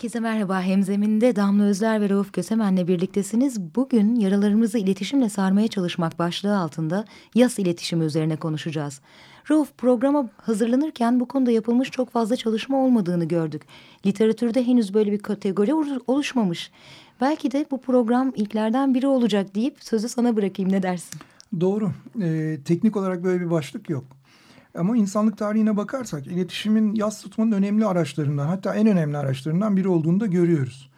Herkese merhaba. Hemzeminde Damla Özler ve Rauf Kösemen'le birliktesiniz. Bugün yaralarımızı iletişimle sarmaya çalışmak başlığı altında yas iletişimi üzerine konuşacağız. Rauf programa hazırlanırken bu konuda yapılmış çok fazla çalışma olmadığını gördük. Literatürde henüz böyle bir kategori oluşmamış. Belki de bu program ilklerden biri olacak deyip sözü sana bırakayım ne dersin? Doğru. Ee, teknik olarak böyle bir başlık yok. Ama insanlık tarihine bakarsak iletişimin yaz tutmanın önemli araçlarından hatta en önemli araçlarından biri olduğunu da görüyoruz.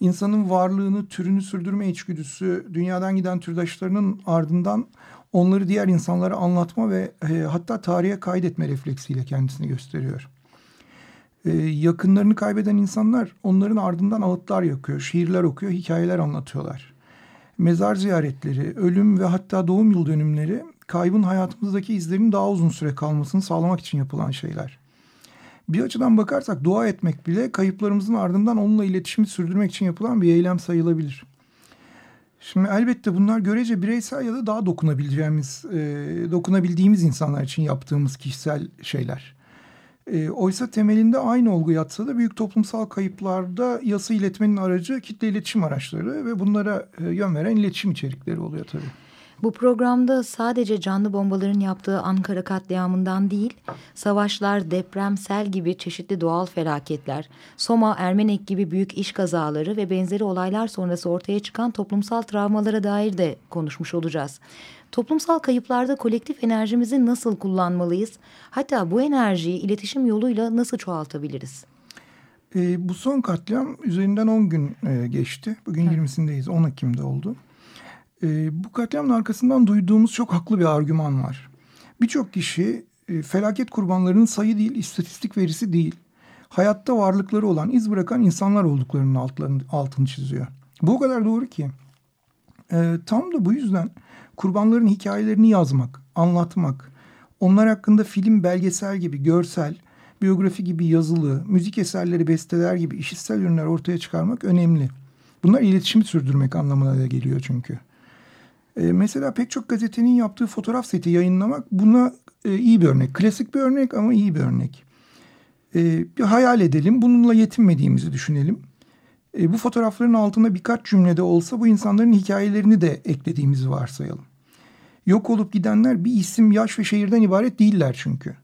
İnsanın varlığını, türünü sürdürme içgüdüsü dünyadan giden türdaşlarının ardından onları diğer insanlara anlatma ve e, hatta tarihe kaydetme refleksiyle kendisini gösteriyor. E, yakınlarını kaybeden insanlar onların ardından ağıtlar yakıyor, şiirler okuyor, hikayeler anlatıyorlar. Mezar ziyaretleri, ölüm ve hatta doğum yıl dönümleri kaybın hayatımızdaki izlerinin daha uzun süre kalmasını sağlamak için yapılan şeyler. Bir açıdan bakarsak dua etmek bile kayıplarımızın ardından onunla iletişimi sürdürmek için yapılan bir eylem sayılabilir. Şimdi elbette bunlar görece bireysel ya da daha dokunabileceğimiz, e, dokunabildiğimiz insanlar için yaptığımız kişisel şeyler. E, oysa temelinde aynı olgu yatsa da büyük toplumsal kayıplarda yası iletmenin aracı kitle iletişim araçları ve bunlara e, yön veren iletişim içerikleri oluyor tabii. Bu programda sadece canlı bombaların yaptığı Ankara katliamından değil, savaşlar, deprem, sel gibi çeşitli doğal felaketler, Soma, Ermenek gibi büyük iş kazaları ve benzeri olaylar sonrası ortaya çıkan toplumsal travmalara dair de konuşmuş olacağız. Toplumsal kayıplarda kolektif enerjimizi nasıl kullanmalıyız? Hatta bu enerjiyi iletişim yoluyla nasıl çoğaltabiliriz? E, bu son katliam üzerinden 10 gün e, geçti. Bugün evet. 20'sindeyiz. 10 Ekim'de oldu. E, bu katliamın arkasından duyduğumuz çok haklı bir argüman var. Birçok kişi e, felaket kurbanlarının sayı değil, istatistik verisi değil. Hayatta varlıkları olan, iz bırakan insanlar olduklarının altlarını, altını çiziyor. Bu o kadar doğru ki. E, tam da bu yüzden kurbanların hikayelerini yazmak, anlatmak, onlar hakkında film, belgesel gibi görsel, biyografi gibi yazılı, müzik eserleri, besteler gibi işitsel ürünler ortaya çıkarmak önemli. Bunlar iletişimi sürdürmek anlamına da geliyor çünkü. E, mesela pek çok gazetenin yaptığı fotoğraf seti yayınlamak buna e, iyi bir örnek. Klasik bir örnek ama iyi bir örnek. E, bir hayal edelim, bununla yetinmediğimizi düşünelim. E, bu fotoğrafların altına birkaç cümlede olsa bu insanların hikayelerini de eklediğimizi varsayalım. Yok olup gidenler bir isim, yaş ve şehirden ibaret değiller çünkü.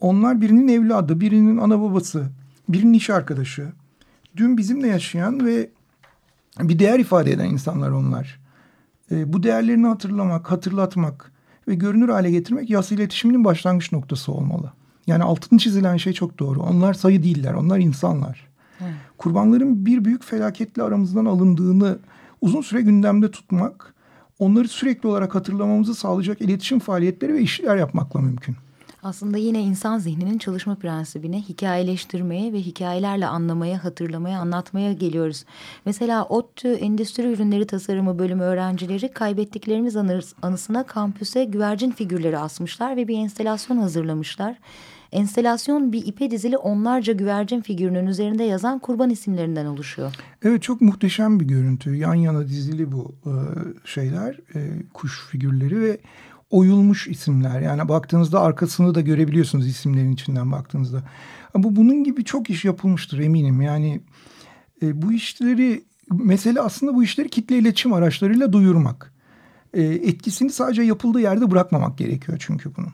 Onlar birinin evladı, birinin ana babası, birinin iş arkadaşı. Dün bizimle yaşayan ve bir değer ifade eden insanlar onlar. E, bu değerlerini hatırlamak, hatırlatmak ve görünür hale getirmek yasa iletişiminin başlangıç noktası olmalı. Yani altını çizilen şey çok doğru. Onlar sayı değiller, onlar insanlar. Evet. Kurbanların bir büyük felaketle aramızdan alındığını uzun süre gündemde tutmak, onları sürekli olarak hatırlamamızı sağlayacak iletişim faaliyetleri ve işler yapmakla mümkün aslında yine insan zihninin çalışma prensibine hikayeleştirmeye ve hikayelerle anlamaya, hatırlamaya, anlatmaya geliyoruz. Mesela ODTÜ Endüstri Ürünleri Tasarımı bölümü öğrencileri kaybettiklerimiz anısına kampüse güvercin figürleri asmışlar ve bir enstelasyon hazırlamışlar. Enstelasyon bir ipe dizili onlarca güvercin figürünün üzerinde yazan kurban isimlerinden oluşuyor. Evet çok muhteşem bir görüntü. Yan yana dizili bu e, şeyler, e, kuş figürleri ve oyulmuş isimler. Yani baktığınızda arkasını da görebiliyorsunuz isimlerin içinden baktığınızda. Ama bunun gibi çok iş yapılmıştır eminim. Yani e, bu işleri mesele aslında bu işleri kitle iletişim araçlarıyla duyurmak. E, etkisini sadece yapıldığı yerde bırakmamak gerekiyor çünkü bunun.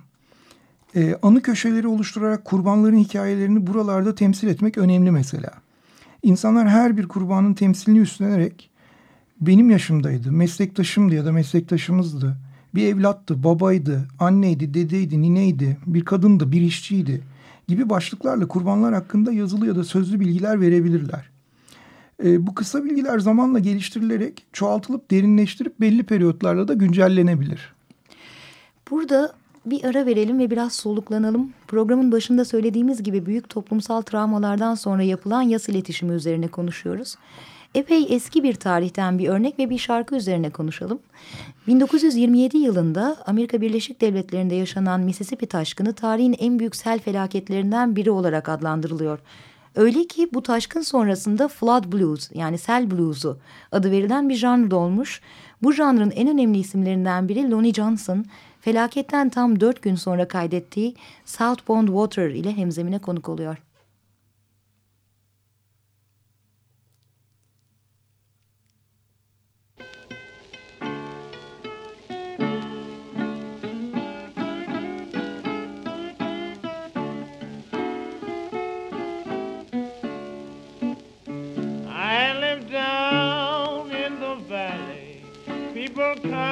E, anı köşeleri oluşturarak kurbanların hikayelerini buralarda temsil etmek önemli mesela. İnsanlar her bir kurbanın temsilini üstlenerek benim yaşımdaydı, meslektaşımdı ya da meslektaşımızdı bir evlattı, babaydı, anneydi, dedeydi, nineydi, bir kadındı, bir işçiydi gibi başlıklarla kurbanlar hakkında yazılı ya da sözlü bilgiler verebilirler. E, bu kısa bilgiler zamanla geliştirilerek çoğaltılıp derinleştirip belli periyotlarla da güncellenebilir. Burada bir ara verelim ve biraz soluklanalım. Programın başında söylediğimiz gibi büyük toplumsal travmalardan sonra yapılan yas iletişimi üzerine konuşuyoruz. Epey eski bir tarihten bir örnek ve bir şarkı üzerine konuşalım. 1927 yılında Amerika Birleşik Devletleri'nde yaşanan Mississippi taşkını tarihin en büyük sel felaketlerinden biri olarak adlandırılıyor. Öyle ki bu taşkın sonrasında Flood Blues yani sel blues'u adı verilen bir janr olmuş. Bu janrın en önemli isimlerinden biri Lonnie Johnson felaketten tam dört gün sonra kaydettiği Southbound Water ile hemzemine konuk oluyor. can.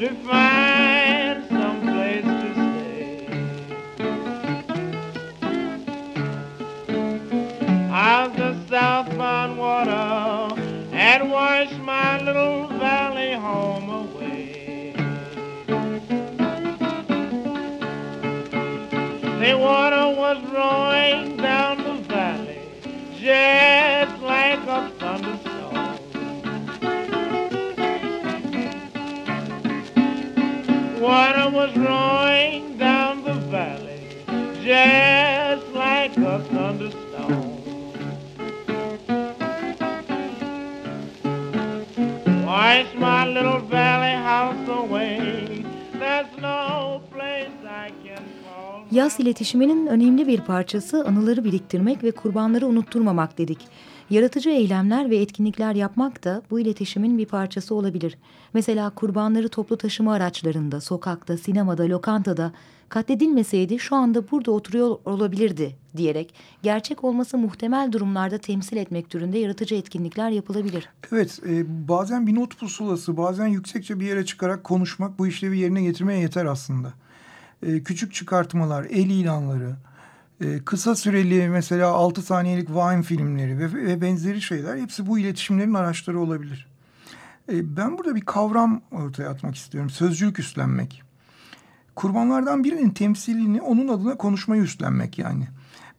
to find. Yas iletişiminin önemli bir parçası anıları biriktirmek ve kurbanları unutturmamak dedik. Yaratıcı eylemler ve etkinlikler yapmak da bu iletişimin bir parçası olabilir. Mesela kurbanları toplu taşıma araçlarında, sokakta, sinemada, lokantada katledilmeseydi şu anda burada oturuyor olabilirdi diyerek gerçek olması muhtemel durumlarda temsil etmek türünde yaratıcı etkinlikler yapılabilir. Evet e, bazen bir not pusulası bazen yüksekçe bir yere çıkarak konuşmak bu işlevi yerine getirmeye yeter aslında e, küçük çıkartmalar, el ilanları, e, kısa süreli mesela 6 saniyelik Vine filmleri ve, ve benzeri şeyler hepsi bu iletişimlerin araçları olabilir. E, ben burada bir kavram ortaya atmak istiyorum. Sözcülük üstlenmek. Kurbanlardan birinin temsilini onun adına konuşmayı üstlenmek yani.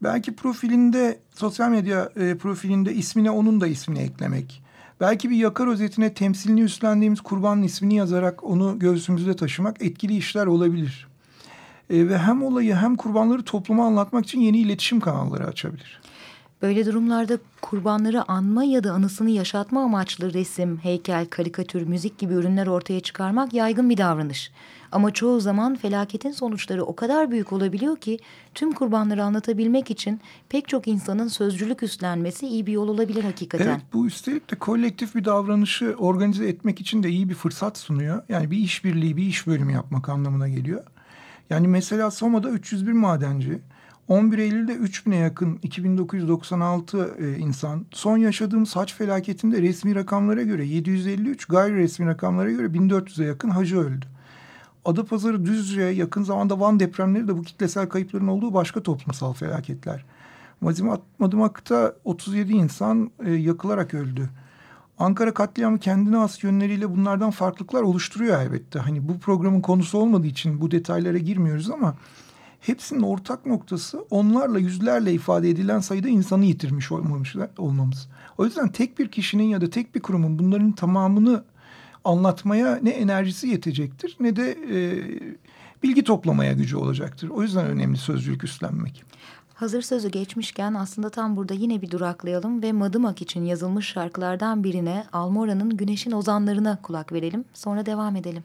Belki profilinde, sosyal medya e, profilinde ismine onun da ismini eklemek. Belki bir yakar özetine temsilini üstlendiğimiz kurbanın ismini yazarak onu göğsümüzde taşımak etkili işler olabilir e, ve hem olayı hem kurbanları topluma anlatmak için yeni iletişim kanalları açabilir. Böyle durumlarda kurbanları anma ya da anısını yaşatma amaçlı resim, heykel, karikatür, müzik gibi ürünler ortaya çıkarmak yaygın bir davranış. Ama çoğu zaman felaketin sonuçları o kadar büyük olabiliyor ki tüm kurbanları anlatabilmek için pek çok insanın sözcülük üstlenmesi iyi bir yol olabilir hakikaten. Evet bu üstelik de kolektif bir davranışı organize etmek için de iyi bir fırsat sunuyor. Yani bir işbirliği, bir iş bölümü yapmak anlamına geliyor. Yani mesela Soma'da 301 madenci, 11 Eylül'de 3000'e yakın 2996 e, insan, son yaşadığım saç felaketinde resmi rakamlara göre 753, gayri resmi rakamlara göre 1400'e yakın hacı öldü. Adapazarı, Düzce, yakın zamanda Van depremleri de bu kitlesel kayıpların olduğu başka toplumsal felaketler. Madımak'ta 37 insan e, yakılarak öldü. Ankara katliamı kendine has yönleriyle bunlardan farklılıklar oluşturuyor elbette. Hani bu programın konusu olmadığı için bu detaylara girmiyoruz ama hepsinin ortak noktası onlarla yüzlerle ifade edilen sayıda insanı yitirmiş olmamız. O yüzden tek bir kişinin ya da tek bir kurumun bunların tamamını anlatmaya ne enerjisi yetecektir ne de e, bilgi toplamaya gücü olacaktır. O yüzden önemli sözcülük üstlenmek. Hazır sözü geçmişken aslında tam burada yine bir duraklayalım ve Madımak için yazılmış şarkılardan birine Almora'nın Güneşin Ozanlarına kulak verelim. Sonra devam edelim.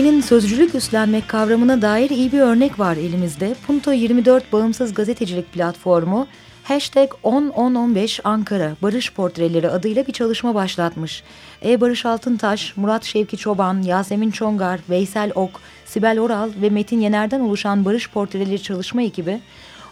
Husi'nin sözcülük üstlenmek kavramına dair iyi bir örnek var elimizde. Punto 24 Bağımsız Gazetecilik Platformu Hashtag 10-10-15 Ankara Barış Portreleri adıyla bir çalışma başlatmış. E. Barış Altıntaş, Murat Şevki Çoban, Yasemin Çongar, Veysel Ok, Sibel Oral ve Metin Yener'den oluşan Barış Portreleri çalışma ekibi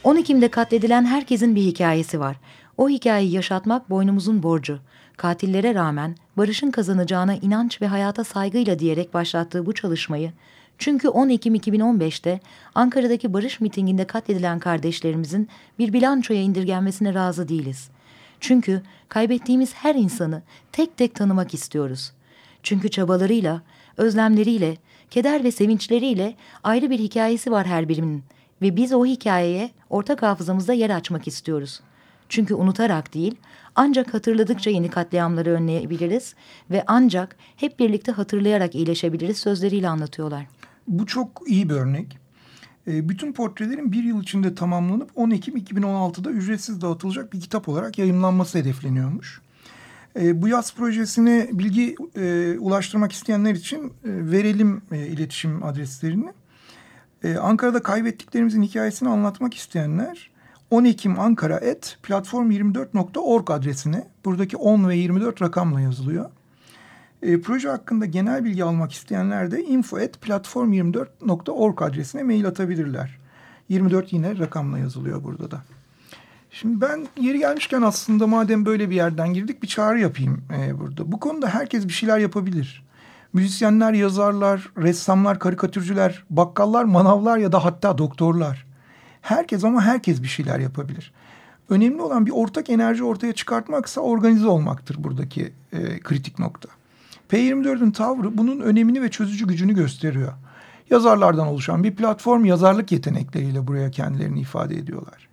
10 Ekim'de katledilen herkesin bir hikayesi var. O hikayeyi yaşatmak boynumuzun borcu katillere rağmen barışın kazanacağına inanç ve hayata saygıyla diyerek başlattığı bu çalışmayı, çünkü 10 Ekim 2015'te Ankara'daki barış mitinginde katledilen kardeşlerimizin bir bilançoya indirgenmesine razı değiliz. Çünkü kaybettiğimiz her insanı tek tek tanımak istiyoruz. Çünkü çabalarıyla, özlemleriyle, keder ve sevinçleriyle ayrı bir hikayesi var her birinin ve biz o hikayeye ortak hafızamızda yer açmak istiyoruz. Çünkü unutarak değil, ancak hatırladıkça yeni katliamları önleyebiliriz ve ancak hep birlikte hatırlayarak iyileşebiliriz sözleriyle anlatıyorlar. Bu çok iyi bir örnek. Ee, bütün portrelerin bir yıl içinde tamamlanıp 10 Ekim 2016'da ücretsiz dağıtılacak bir kitap olarak yayınlanması hedefleniyormuş. Ee, bu yaz projesine bilgi e, ulaştırmak isteyenler için e, verelim e, iletişim adreslerini. Ankara'da kaybettiklerimizin hikayesini anlatmak isteyenler 10 Ekim Ankara et platform24.org adresine buradaki 10 ve 24 rakamla yazılıyor. E, proje hakkında genel bilgi almak isteyenler de info at platform24.org adresine mail atabilirler. 24 yine rakamla yazılıyor burada da. Şimdi ben yeri gelmişken aslında madem böyle bir yerden girdik bir çağrı yapayım e, burada. Bu konuda herkes bir şeyler yapabilir. Müzisyenler, yazarlar, ressamlar, karikatürcüler, bakkallar, manavlar ya da hatta doktorlar. Herkes ama herkes bir şeyler yapabilir. Önemli olan bir ortak enerji ortaya çıkartmaksa organize olmaktır buradaki e, kritik nokta. P24'ün tavrı bunun önemini ve çözücü gücünü gösteriyor. Yazarlardan oluşan bir platform yazarlık yetenekleriyle buraya kendilerini ifade ediyorlar.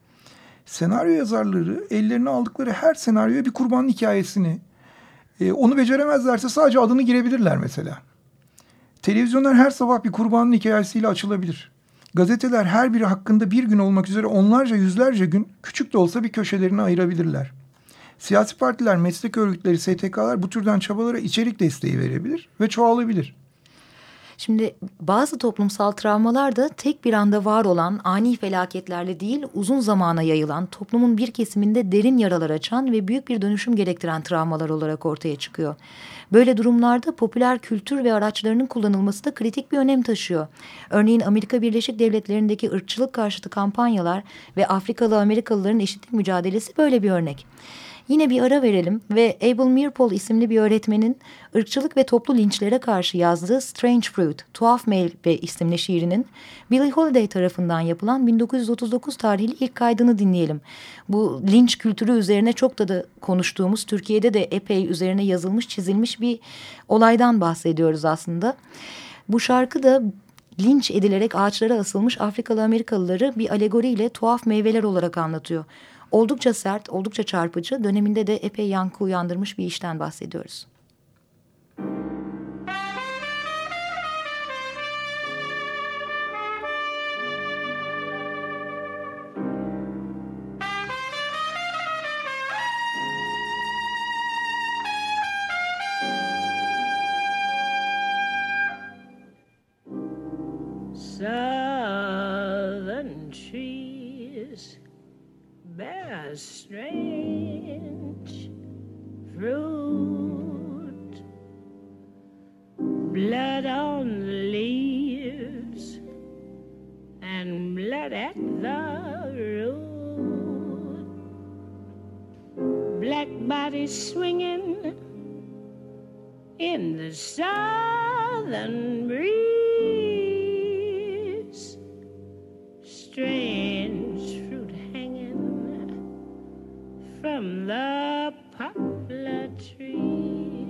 Senaryo yazarları ellerine aldıkları her senaryoya bir kurbanın hikayesini, e, onu beceremezlerse sadece adını girebilirler mesela. Televizyonlar her sabah bir kurbanın hikayesiyle açılabilir. Gazeteler her biri hakkında bir gün olmak üzere onlarca yüzlerce gün küçük de olsa bir köşelerini ayırabilirler. Siyasi partiler, meslek örgütleri, STK'lar bu türden çabalara içerik desteği verebilir ve çoğalabilir. Şimdi bazı toplumsal travmalar da tek bir anda var olan ani felaketlerle değil uzun zamana yayılan toplumun bir kesiminde derin yaralar açan ve büyük bir dönüşüm gerektiren travmalar olarak ortaya çıkıyor. Böyle durumlarda popüler kültür ve araçlarının kullanılması da kritik bir önem taşıyor. Örneğin Amerika Birleşik Devletleri'ndeki ırkçılık karşıtı kampanyalar ve Afrikalı Amerikalıların eşitlik mücadelesi böyle bir örnek. Yine bir ara verelim ve Abel Meerpol isimli bir öğretmenin ırkçılık ve toplu linçlere karşı yazdığı Strange Fruit, Tuhaf Meyve isimli şiirinin Billie Holiday tarafından yapılan 1939 tarihli ilk kaydını dinleyelim. Bu linç kültürü üzerine çok da da konuştuğumuz, Türkiye'de de epey üzerine yazılmış, çizilmiş bir olaydan bahsediyoruz aslında. Bu şarkı da linç edilerek ağaçlara asılmış Afrikalı Amerikalıları bir alegoriyle tuhaf meyveler olarak anlatıyor. Oldukça sert, oldukça çarpıcı, döneminde de epey yankı uyandırmış bir işten bahsediyoruz. Southern trees bear strange fruit, blood on the leaves and blood at the root, black bodies swinging in the southern breeze, from the poplar trees.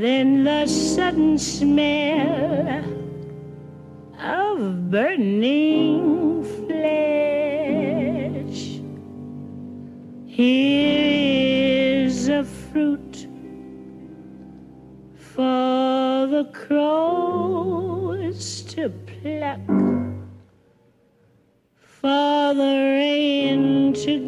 Then the sudden smell of burning flesh. Here is a fruit for the crows to pluck, for the rain to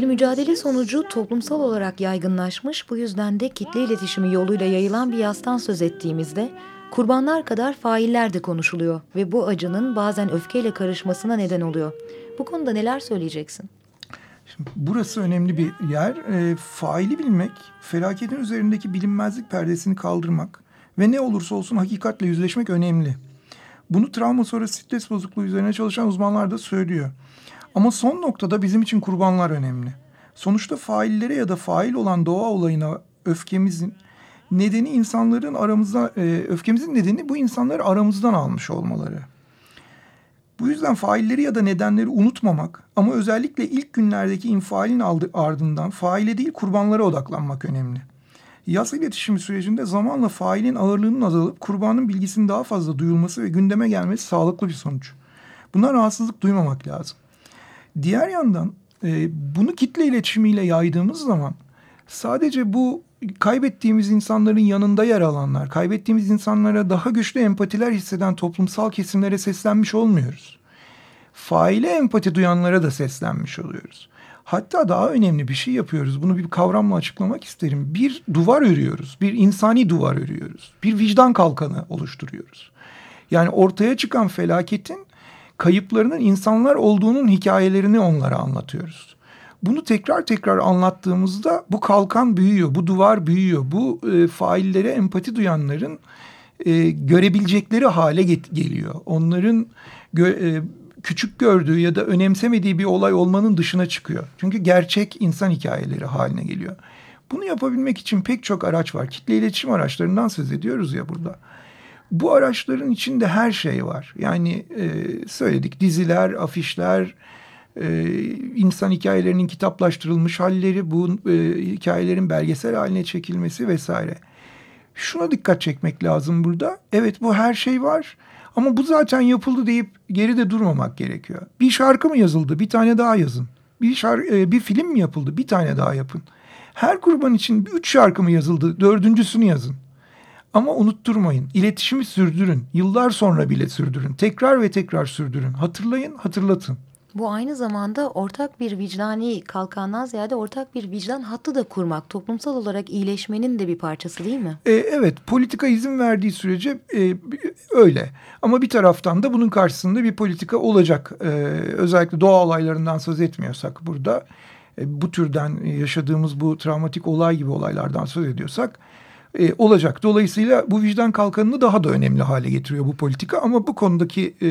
Bir mücadele sonucu toplumsal olarak yaygınlaşmış, bu yüzden de kitle iletişimi yoluyla yayılan bir yastan söz ettiğimizde kurbanlar kadar failler de konuşuluyor ve bu acının bazen öfkeyle karışmasına neden oluyor. Bu konuda neler söyleyeceksin? Şimdi burası önemli bir yer. E, faili bilmek, felaketin üzerindeki bilinmezlik perdesini kaldırmak ve ne olursa olsun hakikatle yüzleşmek önemli. Bunu travma sonrası stres bozukluğu üzerine çalışan uzmanlar da söylüyor. Ama son noktada bizim için kurbanlar önemli. Sonuçta faillere ya da fail olan doğa olayına öfkemizin nedeni insanların aramızda e, öfkemizin nedeni bu insanları aramızdan almış olmaları. Bu yüzden failleri ya da nedenleri unutmamak ama özellikle ilk günlerdeki infialin ardından faile değil kurbanlara odaklanmak önemli. Yasa iletişimi sürecinde zamanla failin ağırlığının azalıp kurbanın bilgisinin daha fazla duyulması ve gündeme gelmesi sağlıklı bir sonuç. Buna rahatsızlık duymamak lazım. Diğer yandan e, bunu kitle iletişimiyle yaydığımız zaman sadece bu kaybettiğimiz insanların yanında yer alanlar, kaybettiğimiz insanlara daha güçlü empatiler hisseden toplumsal kesimlere seslenmiş olmuyoruz. faile empati duyanlara da seslenmiş oluyoruz. Hatta daha önemli bir şey yapıyoruz. Bunu bir kavramla açıklamak isterim. Bir duvar örüyoruz. Bir insani duvar örüyoruz. Bir vicdan kalkanı oluşturuyoruz. Yani ortaya çıkan felaketin kayıplarının insanlar olduğunun hikayelerini onlara anlatıyoruz. Bunu tekrar tekrar anlattığımızda bu kalkan büyüyor, bu duvar büyüyor. Bu e, faillere empati duyanların e, görebilecekleri hale get- geliyor. Onların gö- e, küçük gördüğü ya da önemsemediği bir olay olmanın dışına çıkıyor. Çünkü gerçek insan hikayeleri haline geliyor. Bunu yapabilmek için pek çok araç var. Kitle iletişim araçlarından söz ediyoruz ya burada. Bu araçların içinde her şey var. Yani e, söyledik diziler, afişler, e, insan hikayelerinin kitaplaştırılmış halleri, bu e, hikayelerin belgesel haline çekilmesi vesaire. Şuna dikkat çekmek lazım burada. Evet bu her şey var ama bu zaten yapıldı deyip geride durmamak gerekiyor. Bir şarkı mı yazıldı? Bir tane daha yazın. Bir, şarkı, e, bir film mi yapıldı? Bir tane daha yapın. Her kurban için üç şarkı mı yazıldı? Dördüncüsünü yazın. Ama unutturmayın. İletişimi sürdürün. Yıllar sonra bile sürdürün. Tekrar ve tekrar sürdürün. Hatırlayın, hatırlatın. Bu aynı zamanda ortak bir vicdani kalkandan ziyade ortak bir vicdan hattı da kurmak, toplumsal olarak iyileşmenin de bir parçası değil mi? E, evet, politika izin verdiği sürece e, öyle. Ama bir taraftan da bunun karşısında bir politika olacak. E, özellikle doğa olaylarından söz etmiyorsak burada, e, bu türden yaşadığımız bu travmatik olay gibi olaylardan söz ediyorsak e, olacak. Dolayısıyla bu vicdan kalkanını daha da önemli hale getiriyor bu politika. Ama bu konudaki e,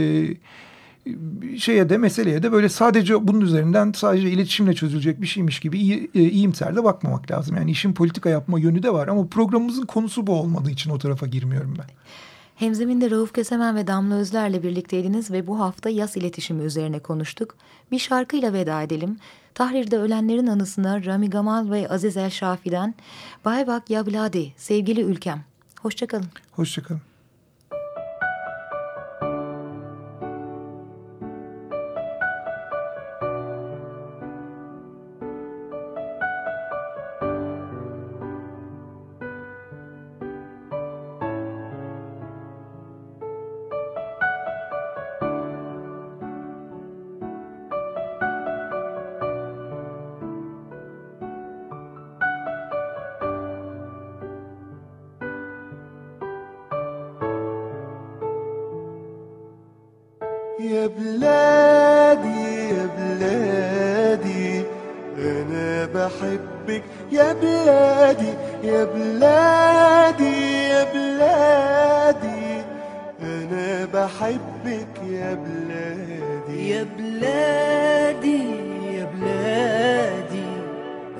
şeye de meseleye de böyle sadece bunun üzerinden sadece iletişimle çözülecek bir şeymiş gibi iyi, e, iyimser de bakmamak lazım. Yani işin politika yapma yönü de var ama programımızın konusu bu olmadığı için o tarafa girmiyorum ben. Hemzeminde Rauf Kösemen ve Damla Özler'le birlikteydiniz ve bu hafta yaz iletişimi üzerine konuştuk. Bir şarkıyla veda edelim. Tahrir'de ölenlerin anısına Rami Gamal ve Aziz El Şafi'den Bay Bak Yabladi, sevgili ülkem. Hoşçakalın. Hoşçakalın. يا بلادي يا بلادي أنا بحبك يا بلادي يا بلادي يا بلادي أنا بحبك يا بلادي. يا بلادي يا بلادي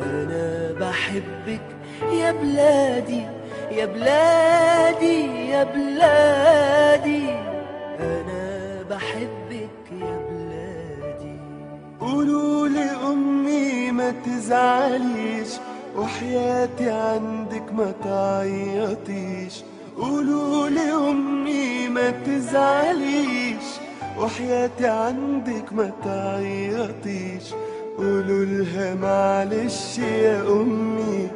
أنا بحبك يا بلادي يا بلادي يا بلادي. ما تزعليش وحياتي عندك ما تعيطيش. قولوا لأمي ما تزعليش وحياتي عندك ما تعيطيش. قولوا لها معلش يا أمي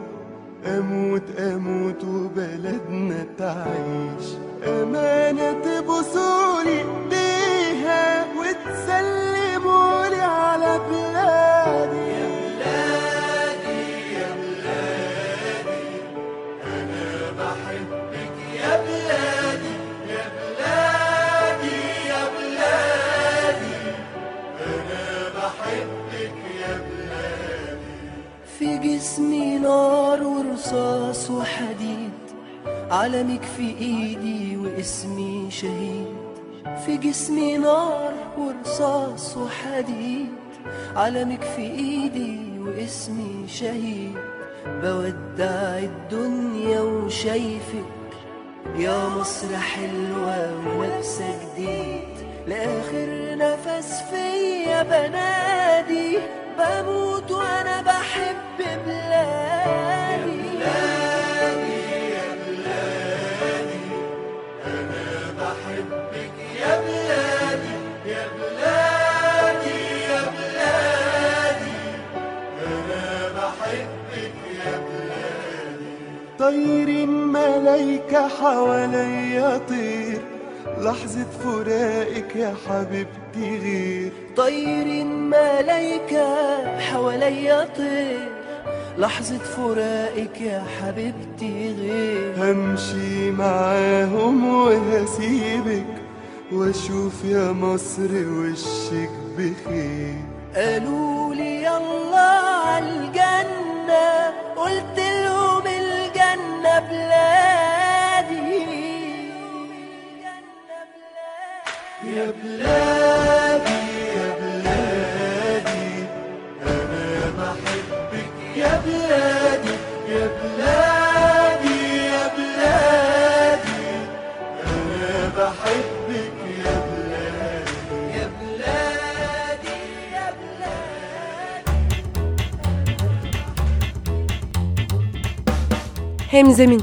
أموت أموت وبلدنا تعيش. أمانة تبوسولي إيديها وتسلمولي في جسمي نار ورصاص وحديد. علمك في إيدي واسمي شهيد. في جسمي نار ورصاص وحديد. علمك في إيدي واسمي شهيد. بودع الدنيا وشايفك يا مصر حلوة ولابسة جديد. لآخر نفس فيا بنادي. بموت وأنا بحب بلادي. يا بلادي يا بلادي يا بلادي أنا بحبك يا بلادي طير ملايكة حواليا طير. لحظة فراقك يا حبيبتي تغير طير ملايكة حواليا طير. لحظة فراقك يا حبيبتي غير. همشي معاهم وهسيبك وأشوف يا مصر وشك بخير. قالوا لي يلا عالجنة قلت لهم الجنة بلادي يا بلادي يا بلادي أنا بحبك يا بلادي يا بلادي يا بلادي أنا بحبك يا بلادي يا بلادي يا بلادي Hemzemin